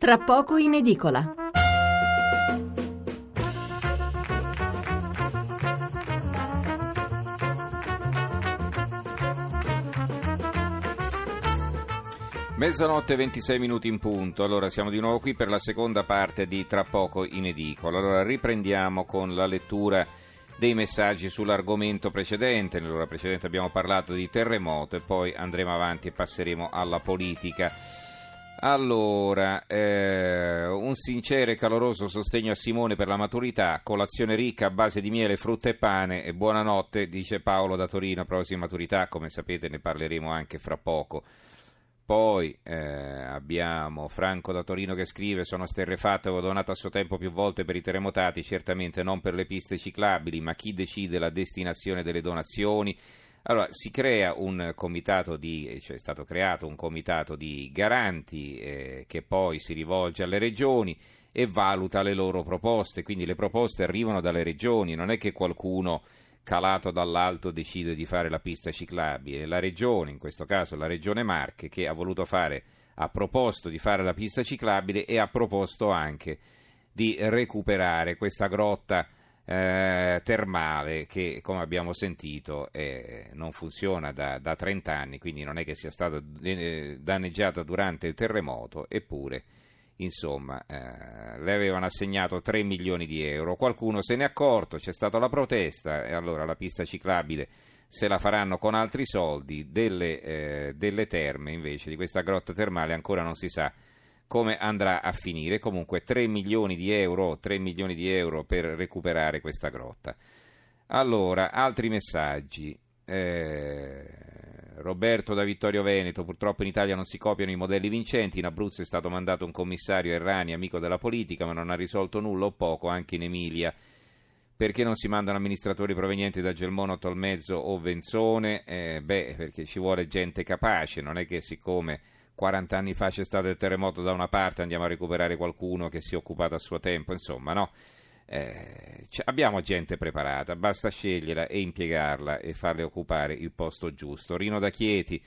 tra poco in edicola. Mezzanotte 26 minuti in punto, allora siamo di nuovo qui per la seconda parte di Tra poco in edicola. Allora riprendiamo con la lettura dei messaggi sull'argomento precedente. Nell'ora precedente abbiamo parlato di terremoto e poi andremo avanti e passeremo alla politica. Allora, eh, un sincero e caloroso sostegno a Simone per la maturità, colazione ricca a base di miele, frutta e pane e buonanotte, dice Paolo da Torino, prossima maturità, come sapete ne parleremo anche fra poco. Poi eh, abbiamo Franco da Torino che scrive: Sono sterrefatto, avevo donato a suo tempo più volte per i terremotati, certamente non per le piste ciclabili, ma chi decide la destinazione delle donazioni? Allora, si crea un comitato di, cioè è stato creato un comitato di garanti eh, che poi si rivolge alle regioni e valuta le loro proposte, quindi le proposte arrivano dalle regioni, non è che qualcuno calato dall'alto decide di fare la pista ciclabile. La regione, in questo caso la regione Marche, che ha voluto fare, ha proposto di fare la pista ciclabile e ha proposto anche di recuperare questa grotta eh, termale che, come abbiamo sentito, eh, non funziona da, da 30 anni, quindi non è che sia stata eh, danneggiata durante il terremoto, eppure insomma, eh, le avevano assegnato 3 milioni di euro. Qualcuno se n'è accorto, c'è stata la protesta e allora la pista ciclabile se la faranno con altri soldi, delle, eh, delle terme invece di questa grotta termale ancora non si sa come andrà a finire. Comunque 3 milioni di euro, 3 milioni di euro per recuperare questa grotta. Allora, altri messaggi. Eh, Roberto da Vittorio Veneto, purtroppo in Italia non si copiano i modelli vincenti, in Abruzzo è stato mandato un commissario Errani, amico della politica, ma non ha risolto nulla o poco anche in Emilia. Perché non si mandano amministratori provenienti da Gelmono, Tolmezzo o Venzone? Eh, beh, perché ci vuole gente capace, non è che siccome 40 anni fa c'è stato il terremoto da una parte andiamo a recuperare qualcuno che si è occupato a suo tempo, insomma, no? Eh, abbiamo gente preparata, basta sceglierla e impiegarla e farle occupare il posto giusto. Rino da Chieti,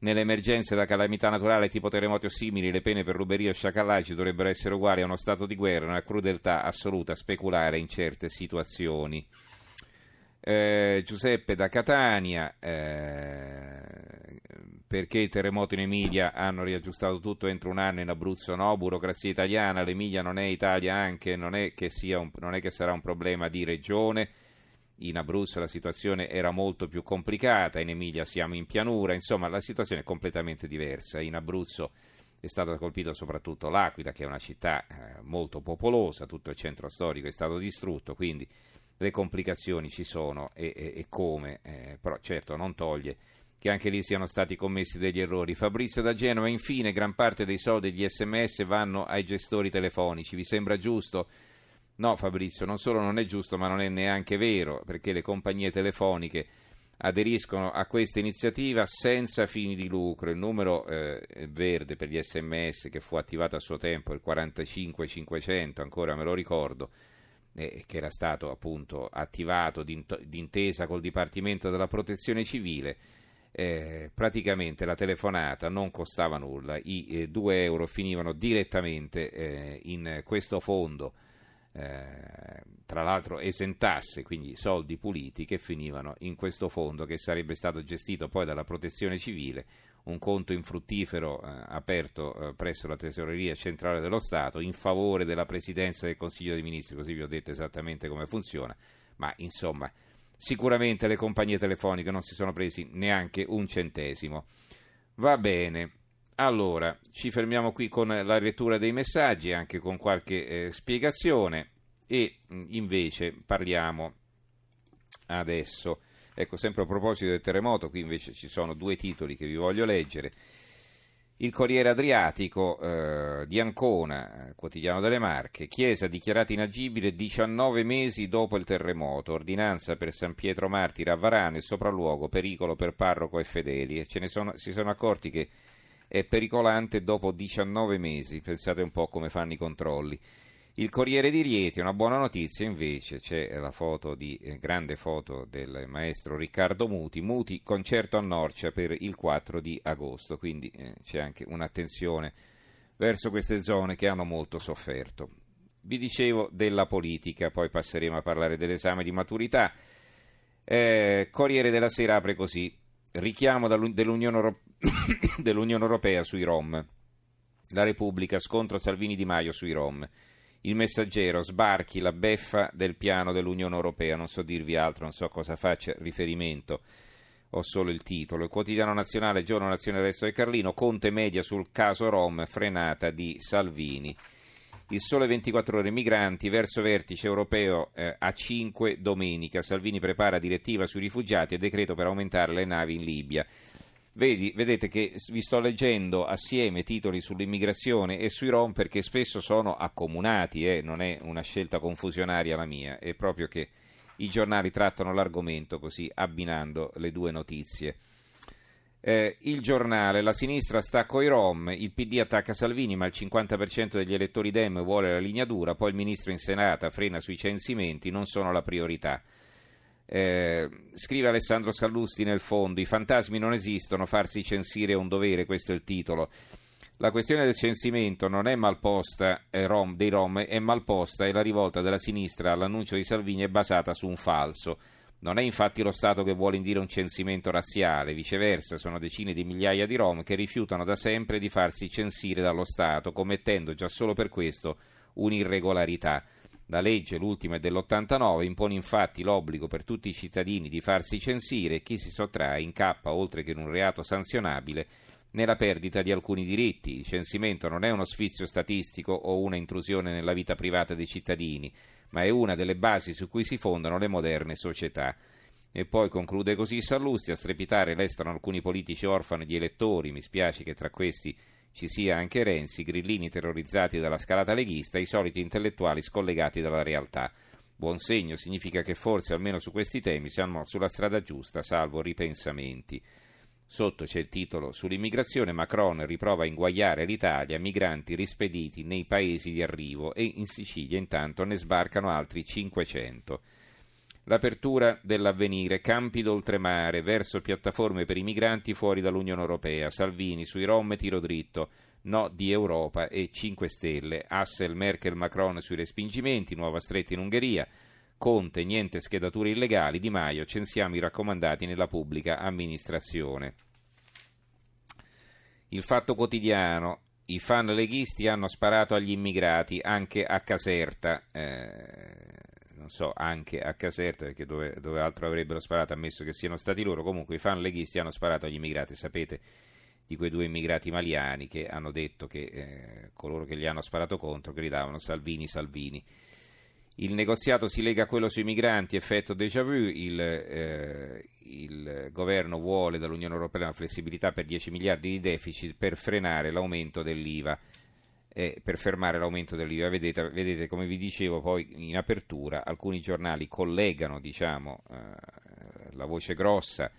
nelle emergenze da calamità naturale tipo terremoti o simili, le pene per ruberia o sciacallaggio dovrebbero essere uguali a uno stato di guerra, una crudeltà assoluta speculare in certe situazioni. Eh, Giuseppe da Catania, eh, perché il terremoto in Emilia hanno riaggiustato tutto entro un anno, in Abruzzo? No, burocrazia italiana, l'Emilia non è Italia anche, non è che, un, non è che sarà un problema di regione, in Abruzzo la situazione era molto più complicata, in Emilia siamo in pianura, insomma la situazione è completamente diversa, in Abruzzo è stata colpita soprattutto l'Aquila che è una città eh, molto popolosa, tutto il centro storico è stato distrutto, quindi le complicazioni ci sono e, e, e come, eh, però certo non toglie che anche lì siano stati commessi degli errori. Fabrizio da Genova, infine, gran parte dei soldi degli sms vanno ai gestori telefonici. Vi sembra giusto? No, Fabrizio, non solo non è giusto, ma non è neanche vero, perché le compagnie telefoniche aderiscono a questa iniziativa senza fini di lucro. Il numero eh, verde per gli sms che fu attivato a suo tempo, il 45500, ancora me lo ricordo, eh, che era stato appunto attivato d'intesa col Dipartimento della Protezione Civile eh, praticamente la telefonata non costava nulla, i 2 eh, euro finivano direttamente eh, in questo fondo, eh, tra l'altro esentasse, quindi soldi puliti che finivano in questo fondo che sarebbe stato gestito poi dalla protezione civile, un conto infruttifero eh, aperto eh, presso la tesoreria centrale dello Stato in favore della presidenza del Consiglio dei Ministri, così vi ho detto esattamente come funziona, ma insomma sicuramente le compagnie telefoniche non si sono presi neanche un centesimo. Va bene. Allora, ci fermiamo qui con la lettura dei messaggi, anche con qualche eh, spiegazione e invece parliamo adesso, ecco sempre a proposito del terremoto, qui invece ci sono due titoli che vi voglio leggere. Il Corriere Adriatico eh, di Ancona, eh, quotidiano delle Marche, Chiesa dichiarata inagibile 19 mesi dopo il terremoto, ordinanza per San Pietro Martire a Varane, sopralluogo, pericolo per parroco e fedeli. E ce ne sono, si sono accorti che è pericolante dopo 19 mesi, pensate un po' come fanno i controlli. Il Corriere di Rieti, una buona notizia invece, c'è la foto di, eh, grande foto del maestro Riccardo Muti, Muti concerto a Norcia per il 4 di agosto, quindi eh, c'è anche un'attenzione verso queste zone che hanno molto sofferto. Vi dicevo della politica, poi passeremo a parlare dell'esame di maturità. Eh, Corriere della Sera apre così: richiamo dell'Unione, Europea, dell'Unione Europea sui Rom. La Repubblica scontro Salvini Di Maio sui Rom. Il messaggero sbarchi la beffa del piano dell'Unione Europea. Non so dirvi altro, non so cosa faccia riferimento. Ho solo il titolo. Il quotidiano nazionale, giorno nazione resto del Carlino, Conte media sul caso Rom, frenata di Salvini. Il sole 24 ore migranti verso vertice europeo eh, a 5 domenica. Salvini prepara direttiva sui rifugiati e decreto per aumentare le navi in Libia. Vedi, vedete che vi sto leggendo assieme titoli sull'immigrazione e sui Rom perché spesso sono accomunati, eh, non è una scelta confusionaria la mia, è proprio che i giornali trattano l'argomento così abbinando le due notizie. Eh, il giornale, la sinistra sta coi Rom, il PD attacca Salvini ma il 50% degli elettori Dem vuole la linea dura, poi il ministro in Senata frena sui censimenti, non sono la priorità. Eh, scrive Alessandro Sallusti nel fondo, i fantasmi non esistono, farsi censire è un dovere, questo è il titolo. La questione del censimento non è malposta eh, rom, dei Rom, è malposta e la rivolta della sinistra all'annuncio di Salvini è basata su un falso. Non è infatti lo Stato che vuole indire un censimento razziale, viceversa sono decine di migliaia di Rom che rifiutano da sempre di farsi censire dallo Stato, commettendo già solo per questo un'irregolarità. La legge, l'ultima è dell'89, impone infatti l'obbligo per tutti i cittadini di farsi censire e chi si sottrae incappa, oltre che in un reato sanzionabile, nella perdita di alcuni diritti. Il censimento non è uno sfizio statistico o una intrusione nella vita privata dei cittadini, ma è una delle basi su cui si fondano le moderne società. E poi conclude così Sallusti, a strepitare restano alcuni politici orfani di elettori, mi spiace che tra questi ci sia anche Renzi, grillini terrorizzati dalla scalata leghista, i soliti intellettuali scollegati dalla realtà. Buon segno significa che forse almeno su questi temi siamo sulla strada giusta, salvo ripensamenti. Sotto c'è il titolo Sull'immigrazione Macron riprova a inguagliare l'Italia, migranti rispediti nei paesi di arrivo e in Sicilia intanto ne sbarcano altri 500. L'apertura dell'avvenire, campi d'oltremare verso piattaforme per i migranti fuori dall'Unione Europea, Salvini sui Rom tiro dritto, no di Europa e 5 Stelle, Assel, Merkel, Macron sui respingimenti, nuova stretta in Ungheria, Conte, niente schedature illegali, Di Maio, censiamo i raccomandati nella pubblica amministrazione. Il fatto quotidiano, i fan leghisti hanno sparato agli immigrati anche a Caserta, eh, so, anche a Caserta, perché dove, dove, altro avrebbero sparato, ammesso che siano stati loro, comunque i fan leghisti hanno sparato agli immigrati, sapete di quei due immigrati maliani che hanno detto che eh, coloro che gli hanno sparato contro gridavano Salvini, Salvini. Il negoziato si lega a quello sui migranti, effetto déjà vu, il, eh, il, governo vuole dall'Unione Europea una flessibilità per 10 miliardi di deficit per frenare l'aumento dell'IVA, eh, per fermare l'aumento dell'IVA. Vedete, vedete, come vi dicevo poi in apertura, alcuni giornali collegano diciamo, eh, la voce grossa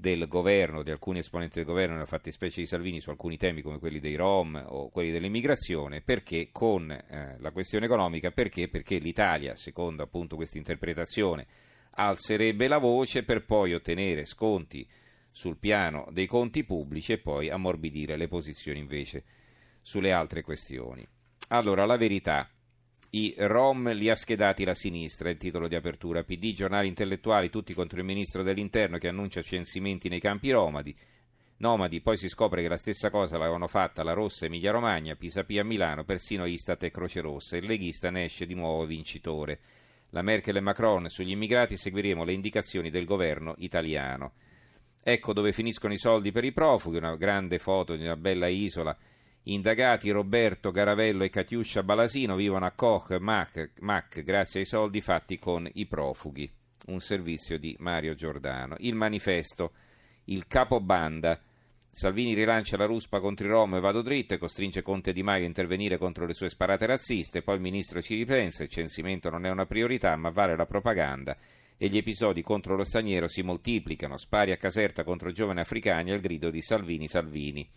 del governo, di alcuni esponenti del governo, nella fattispecie di Salvini, su alcuni temi come quelli dei Rom o quelli dell'immigrazione, perché con eh, la questione economica, perché? Perché l'Italia, secondo appunto questa interpretazione, alzerebbe la voce per poi ottenere sconti sul piano dei conti pubblici e poi ammorbidire le posizioni invece sulle altre questioni. Allora, la verità i Rom li ha schedati la sinistra, il titolo di apertura. PD, giornali intellettuali, tutti contro il ministro dell'interno che annuncia censimenti nei campi romadi. Nomadi, poi si scopre che la stessa cosa l'avevano fatta la Rossa Emilia Romagna, Pisapia Milano, persino Istat e Croce Rossa. Il leghista ne esce di nuovo vincitore. La Merkel e Macron sugli immigrati seguiremo le indicazioni del governo italiano. Ecco dove finiscono i soldi per i profughi, una grande foto di una bella isola Indagati Roberto Garavello e Catiuscia Balasino vivono a Koch Mac, Mac grazie ai soldi fatti con i profughi. Un servizio di Mario Giordano. Il manifesto. Il capobanda. Salvini rilancia la ruspa contro i Rom e vado dritto e costringe Conte Di Maio a intervenire contro le sue sparate razziste. Poi il ministro ci ripensa, il censimento non è una priorità, ma vale la propaganda. E gli episodi contro lo straniero si moltiplicano. Spari a Caserta contro giovani africani al grido di Salvini Salvini.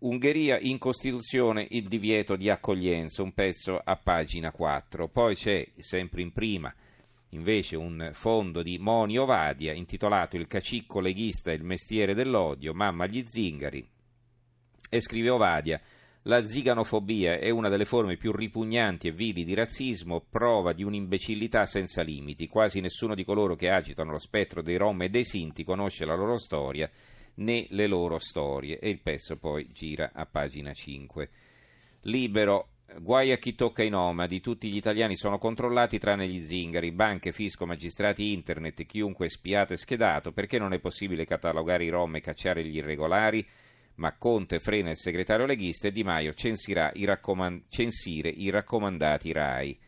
Ungheria in Costituzione il divieto di accoglienza, un pezzo a pagina 4. Poi c'è, sempre in prima, invece un fondo di Moni Ovadia intitolato Il cacicco leghista e il mestiere dell'odio, mamma gli zingari. E scrive Ovadia, La ziganofobia è una delle forme più ripugnanti e vili di razzismo, prova di un'imbecillità senza limiti. Quasi nessuno di coloro che agitano lo spettro dei Rom e dei Sinti conosce la loro storia né le loro storie. E il pezzo poi gira a pagina 5. Libero Guai a chi tocca i nomadi, tutti gli italiani sono controllati tranne gli zingari, banche, fisco, magistrati, internet, chiunque è spiato e schedato, perché non è possibile catalogare i rom e cacciare gli irregolari? Ma Conte frena il segretario leghista e Di Maio i raccomand- censire i raccomandati RAI.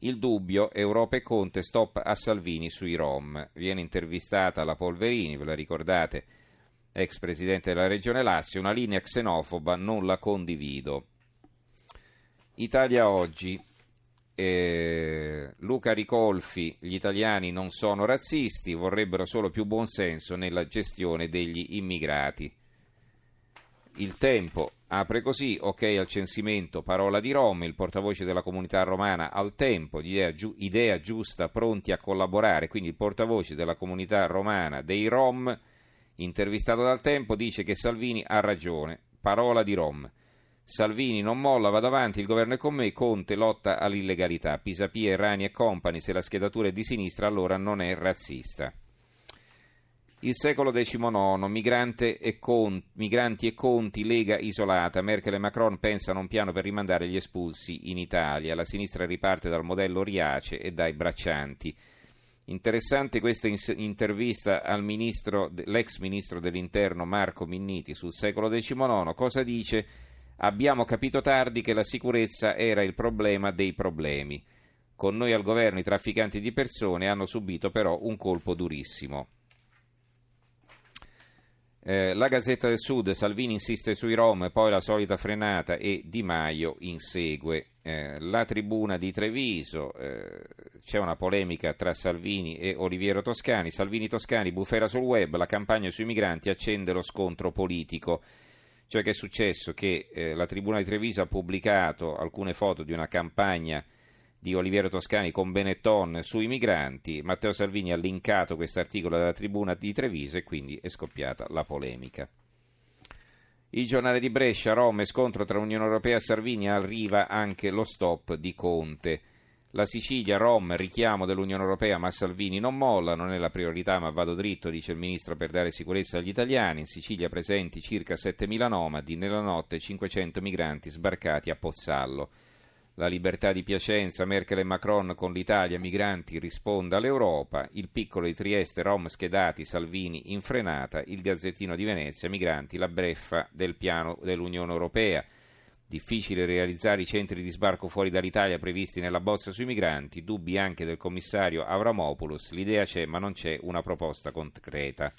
Il dubbio, Europa e Conte, stop a Salvini sui rom. Viene intervistata la Polverini, ve la ricordate, ex presidente della regione Lazio, una linea xenofoba non la condivido. Italia oggi. Eh, Luca Ricolfi, gli italiani non sono razzisti, vorrebbero solo più buonsenso nella gestione degli immigrati. Il tempo apre così, ok al censimento, parola di Rom, il portavoce della comunità romana al tempo, idea, giu, idea giusta, pronti a collaborare, quindi il portavoce della comunità romana dei Rom, intervistato dal tempo, dice che Salvini ha ragione, parola di Rom. Salvini non molla, vado avanti, il governo è con me, Conte lotta all'illegalità, Pisapia, Rani e Company, se la schedatura è di sinistra allora non è razzista. Il secolo XIX, e con, migranti e conti, Lega isolata, Merkel e Macron pensano a un piano per rimandare gli espulsi in Italia, la sinistra riparte dal modello Riace e dai braccianti. Interessante questa intervista al ministro, l'ex ministro dell'interno Marco Minniti sul secolo XIX, cosa dice? Abbiamo capito tardi che la sicurezza era il problema dei problemi. Con noi al governo i trafficanti di persone hanno subito però un colpo durissimo. Eh, la Gazzetta del Sud, Salvini insiste sui Rom, poi la solita frenata e Di Maio insegue. Eh, la tribuna di Treviso, eh, c'è una polemica tra Salvini e Oliviero Toscani. Salvini Toscani, bufera sul web, la campagna sui migranti accende lo scontro politico. Cioè che è successo? Che eh, la Tribuna di Treviso ha pubblicato alcune foto di una campagna di Oliviero Toscani con Benetton sui migranti, Matteo Salvini ha linkato questo articolo della Tribuna di Treviso e quindi è scoppiata la polemica. Il giornale di Brescia, Roma, scontro tra Unione Europea e Salvini, arriva anche lo stop di Conte. La Sicilia, Rom, richiamo dell'Unione Europea, ma Salvini non molla, non è la priorità, ma vado dritto, dice il ministro, per dare sicurezza agli italiani. In Sicilia presenti circa 7.000 nomadi, nella notte 500 migranti sbarcati a Pozzallo. La libertà di Piacenza, Merkel e Macron con l'Italia, migranti risponda all'Europa. Il piccolo di Trieste, Rom schedati, Salvini in frenata. Il Gazzettino di Venezia, migranti, la breffa del piano dell'Unione Europea. Difficile realizzare i centri di sbarco fuori dall'Italia previsti nella bozza sui migranti, dubbi anche del commissario Avramopoulos, l'idea c'è ma non c'è una proposta concreta.